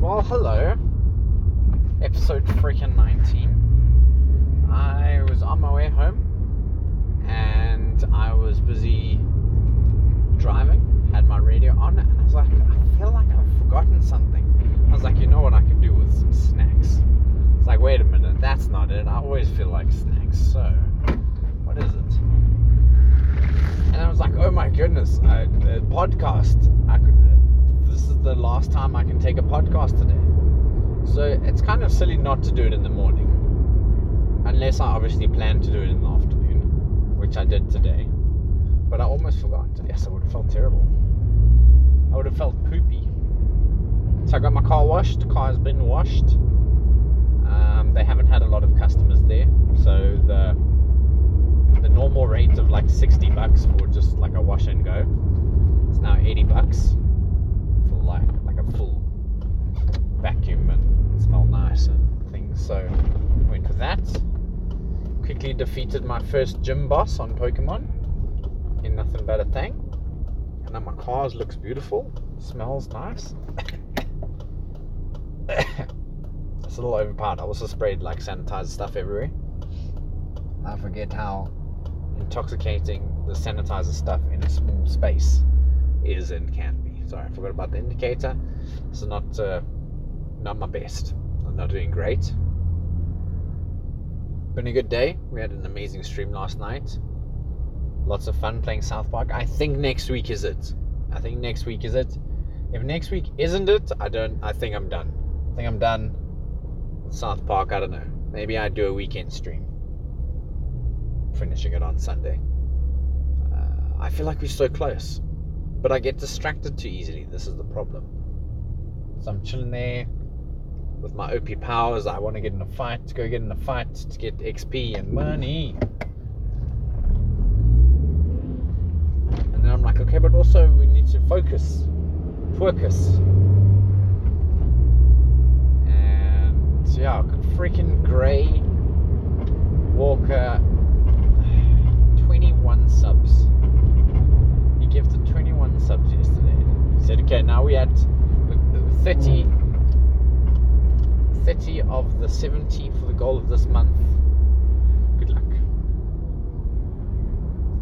Well, hello. Episode freaking 19. I was on my way home and I was busy driving, had my radio on, and I was like, I feel like I've forgotten something. I was like, you know what I could do with some snacks? It's like, wait a minute, that's not it. I always feel like snacks. So, what is it? And I was like, oh my goodness, a podcast. I could, this is the last time I can take a podcast today. So it's kind of silly not to do it in the morning. Unless I obviously plan to do it in the afternoon, which I did today. But I almost forgot. Yes, I would have felt terrible. I would have felt poopy. So I got my car washed. Car has been washed. Um, they haven't had a lot of customers there, so the the normal rate of like 60 bucks for just like a wash and go. It's now 80 bucks for like like a full vacuum and smell nice and things. So went with that. Quickly defeated my first gym boss on Pokemon in nothing but a thing. And now my cars looks beautiful. Smells nice. it's a little overpowered. I also sprayed like sanitizer stuff everywhere. I forget how intoxicating the sanitizer stuff in a small space is and can be. Sorry, I forgot about the indicator. Is not uh, not my best. I'm not doing great. Been a good day. We had an amazing stream last night. Lots of fun playing South Park. I think next week is it. I think next week is it. If next week isn't it, I don't. I think I'm done. I think I'm done. South Park. I don't know. Maybe I do a weekend stream finishing it on Sunday. Uh, I feel like we're so close, but I get distracted too easily. This is the problem. So I'm chilling there with my OP powers. I want to get in a fight, to go get in a fight to get XP and money. And then I'm like, okay, but also we need to focus. Focus. And yeah, freaking Grey Walker 21 subs. He gifted 21 subs yesterday. He said, okay, now we had 30, 30 of the 70 for the goal of this month. Good luck.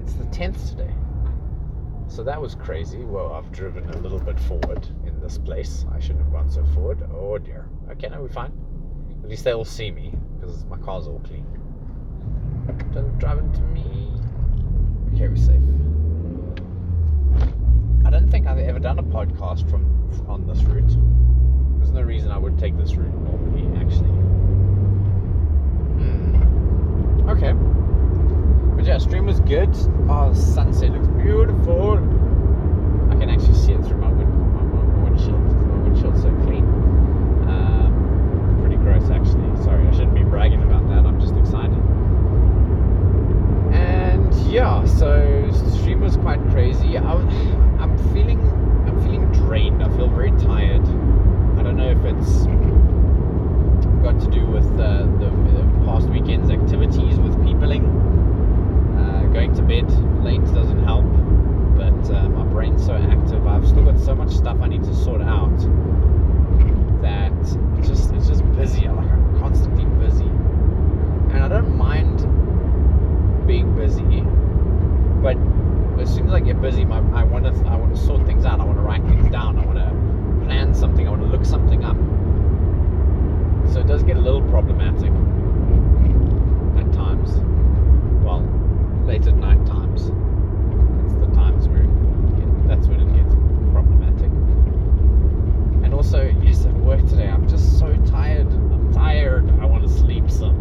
It's the 10th today. So that was crazy. Well, I've driven a little bit forward in this place. I shouldn't have gone so forward. Oh dear. Okay, now we're fine. At least they'll see me because my car's all clean. Don't drive into me. Okay, we're safe. I don't think I've ever done a podcast from on this route. There's no reason I would take this route normally, actually. Hmm. Okay. But yeah, stream was good. Oh, sunset looks beautiful. I can actually see it through my, windshield. My windshield's so clean. Um, pretty gross, actually. Sorry, I shouldn't be bragging about that. I'm just excited. And yeah, so stream was quite crazy. I, I'm feeling, I'm feeling drained. I feel very tired. I don't know if it's got to do with uh, the, the past weekend's activities with peopling. Uh, going to late doesn't help, but uh, my brain's so active. I've still got so much stuff I need to sort out that it's just it's just busy. Like I'm constantly busy, and I don't mind being busy, but as soon as I get busy, my, I want to I want to sort things out. I want to write things down. I want to plan something. I want to look something up. So it does get a little problematic at times. Well, late at night times. It's the times where it get, that's when it gets problematic. And also, yes, at work today, I'm just so tired. I'm tired. I want to sleep some.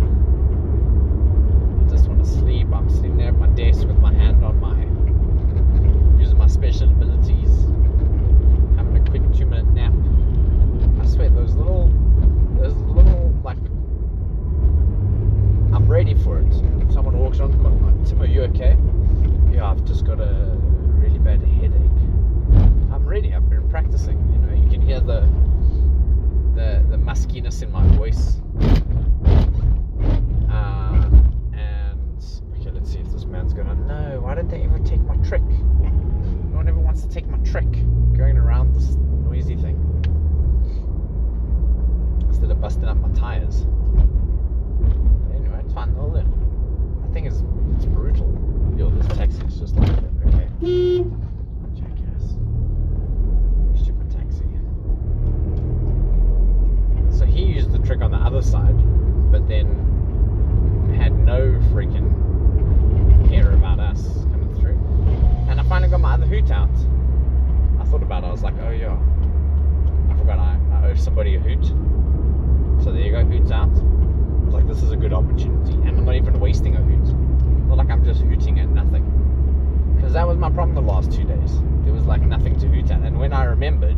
I just want to sleep. I'm sitting there at my desk with my hand on my using my special abilities, having a quick two minute nap. I swear those little those little like I'm ready for it. Someone walks around the corner, like, Tim, are you okay? Yeah, I've just got a really bad headache. I'm ready. I've been practicing. You know, you can hear the the the muskiness in my voice. Uh, and okay, let's see if this man's gonna. No, why did they ever take my trick? No one ever wants to take my trick. Going around this noisy thing. Instead of busting up my tires. But anyway, it's fine. They'll learn. I think it's it's brutal. Yo, this taxi is just like that. Okay. Jackass. Stupid taxi. So he used the trick on the other side, but then had no freaking care about us coming through. And I finally got my other hoot out. I thought about it. I was like, oh yeah, I forgot I, I owe somebody a hoot. So there you go, hoots out. I was like, this is a good opportunity, and I'm not even wasting a hoot. Not like I'm just hooting at nothing. Because that was my problem the last two days. There was like nothing to hoot at, and when I remembered,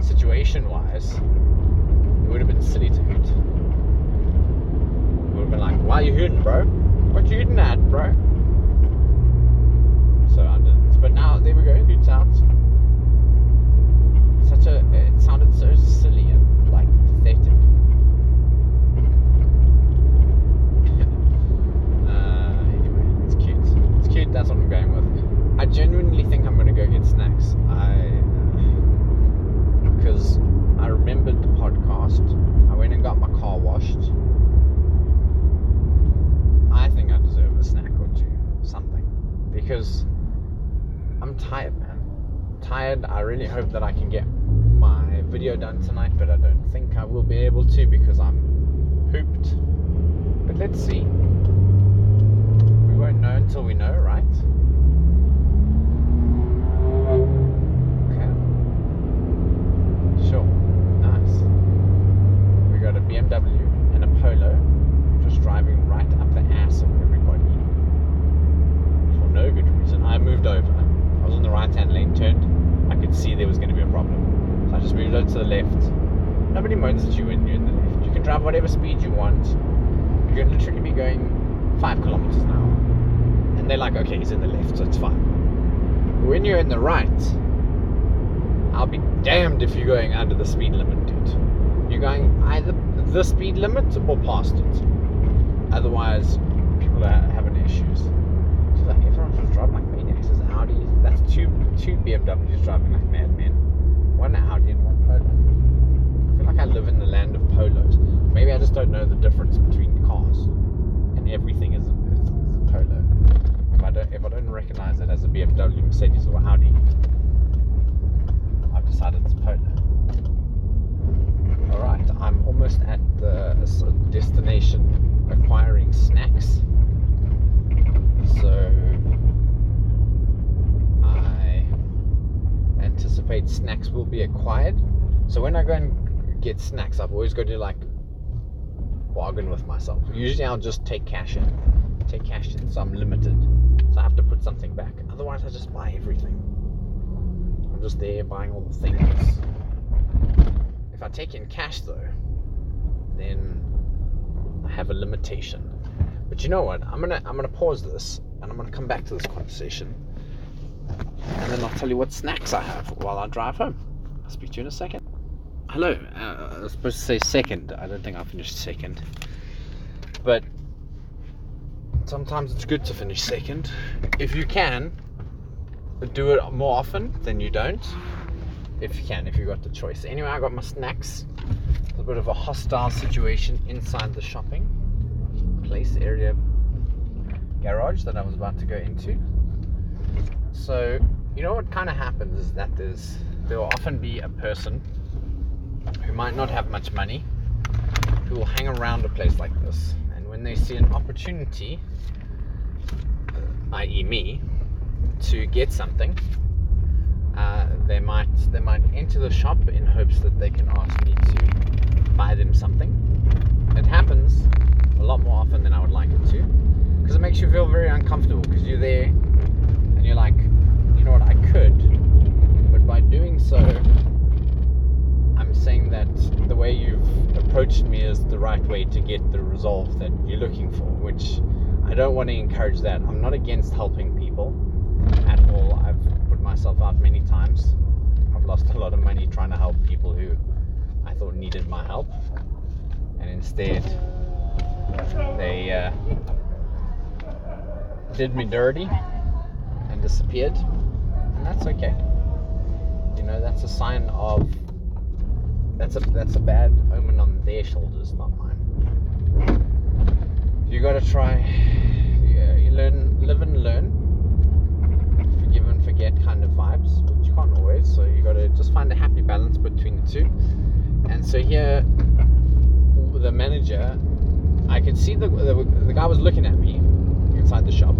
situation-wise, it would have been silly to hoot. It would have been like, why are you hooting, bro? What you hooting at, bro? So I didn't. But now there we go, hoots out. Such a it sounded so silly and like pathetic. uh, anyway, it's cute. It's cute. That's what I'm going with. I genuinely think I'm gonna go get snacks. I because I remembered the podcast. I went and got my car washed. I think I deserve a snack or two, something, because I'm tired, man. I'm tired. I really hope that I can get my video done tonight, but I don't think I will be able to because I'm hooped. But let's see. We won't know until we know, right? Okay. Sure. Nice. We got a BMW and a Polo just driving right up the ass of everybody for no good reason. I moved over. I was in the right hand lane, turned. I could see there was going to be a problem. So I just moved over to the left. Nobody minds at you when you're in the left. You can drive whatever speed you want. You can literally be going five kilometers an hour. And they're like, okay, he's in the left, so it's fine. But when you're in the right, I'll be damned if you're going under the speed limit, dude. You're going either the speed limit or past it. Otherwise, people are having issues. She's like, everyone's just driving like maniacs. There's Audi. That's two two BMWs driving like madmen. One Audi and one Polo. I feel like I live in the land of polos. Maybe I just don't know the difference between cars, and everything is a, is, a Polo. If I don't if I don't recognize it as a BMW, Mercedes, or Audi, I've decided it's Polo. All right, I'm almost at the destination, acquiring snacks. So I anticipate snacks will be acquired. So when I go and get snacks, I've always got to like bargain with myself. Usually I'll just take cash in, take cash in, so I'm limited. So I have to put something back. Otherwise, I just buy everything. I'm just there buying all the things. If I take in cash though, then I have a limitation. But you know what? I'm gonna I'm gonna pause this and I'm gonna come back to this conversation. And then I'll tell you what snacks I have while I drive home. I'll speak to you in a second. Hello. Uh, I was supposed to say second. I don't think I finished second. But sometimes it's good to finish second. If you can, do it more often than you don't. If you can, if you've got the choice. Anyway, I got my snacks. It's a bit of a hostile situation inside the shopping place area garage that I was about to go into. So, you know what kind of happens is that there's there will often be a person who might not have much money who will hang around a place like this, and when they see an opportunity, i.e., me, to get something, uh, they might they might enter the shop in hopes that they can ask me to buy them something. It happens a lot more often than I would like it to, because it makes you feel very uncomfortable. Because you're there and you're like, you know what, I could, but by doing so, I'm saying that the way you've approached me is the right way to get the resolve that you're looking for, which I don't want to encourage that. I'm not against helping people at all. I've put myself out many times. I've lost a lot of money trying to help people who I thought needed my help, and instead they uh, did me dirty and disappeared, and that's okay. You know, that's a sign of that's a that's a bad omen on their shoulders, not mine. you got to try. Yeah, you learn, live and learn. Forgive and forget kind of vibes, which you can't always. So you got to just find a happy balance between the two. And so here, the manager, I could see the the, the guy was looking at me inside the shop,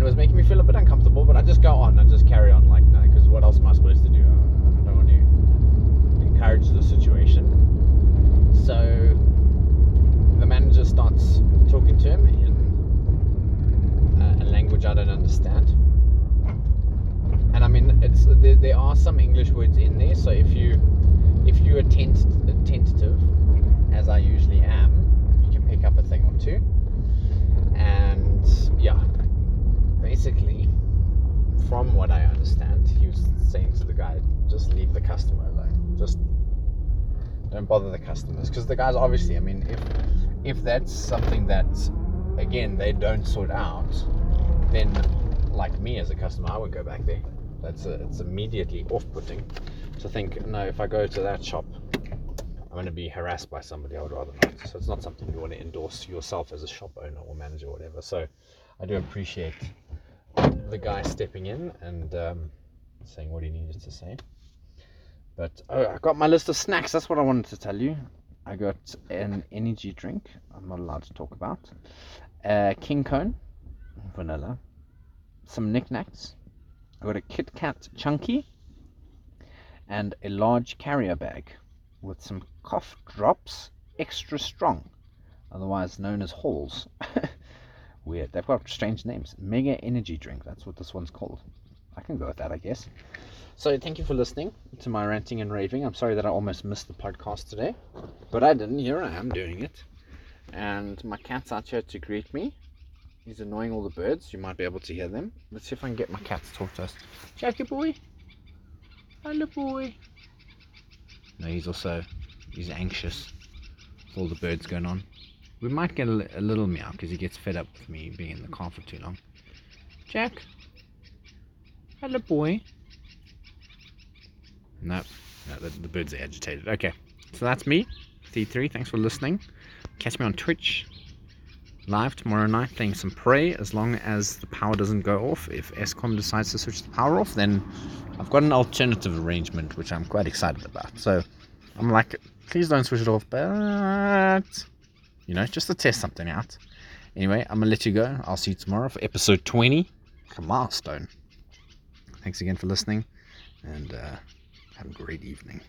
and it was making me feel a bit uncomfortable. But I just go on, I just carry on like that, because what else am I supposed to do? I don't want to encourage the situation. So the manager starts talking to him in uh, a language I don't understand. And I mean, it's there, there are some English words in there. So if you if you are tent, tentative, as I usually am, you can pick up a thing or two. And yeah, basically, from what I understand, he was saying to the guy, just leave the customer alone. Just don't bother the customers. Because the guys obviously i mean if if that's something that again they don't sort out then like me as a customer i would go back there. That's a, it's immediately off-putting to think no if i go to that shop i'm going to be harassed by somebody i would rather not. So it's not something you want to endorse yourself as a shop owner or manager or whatever. So i do appreciate the guy stepping in and um, saying what he needed to say but oh, I got my list of snacks. That's what I wanted to tell you. I got an energy drink. I'm not allowed to talk about. Uh, King Cone, vanilla. Some knickknacks. I got a Kit Kat Chunky, and a large carrier bag with some cough drops, extra strong, otherwise known as Halls. Weird. They've got strange names. Mega Energy Drink. That's what this one's called. I can go with that, I guess. So thank you for listening to my ranting and raving. I'm sorry that I almost missed the podcast today, but I didn't. Here I am doing it, and my cat's out here to greet me. He's annoying all the birds. You might be able to hear them. Let's see if I can get my cat to talk to us. Jackie boy, hello boy. No, he's also he's anxious with all the birds going on. We might get a, a little meow because he gets fed up with me being in the car for too long. Jack, hello boy. No, no the, the birds are agitated. Okay, so that's me, T3. Thanks for listening. Catch me on Twitch live tomorrow night playing some Prey as long as the power doesn't go off. If Eskom decides to switch the power off, then I've got an alternative arrangement which I'm quite excited about. So I'm like, please don't switch it off, but you know, just to test something out. Anyway, I'm gonna let you go. I'll see you tomorrow for episode 20. A milestone. Thanks again for listening, and uh, have a great evening.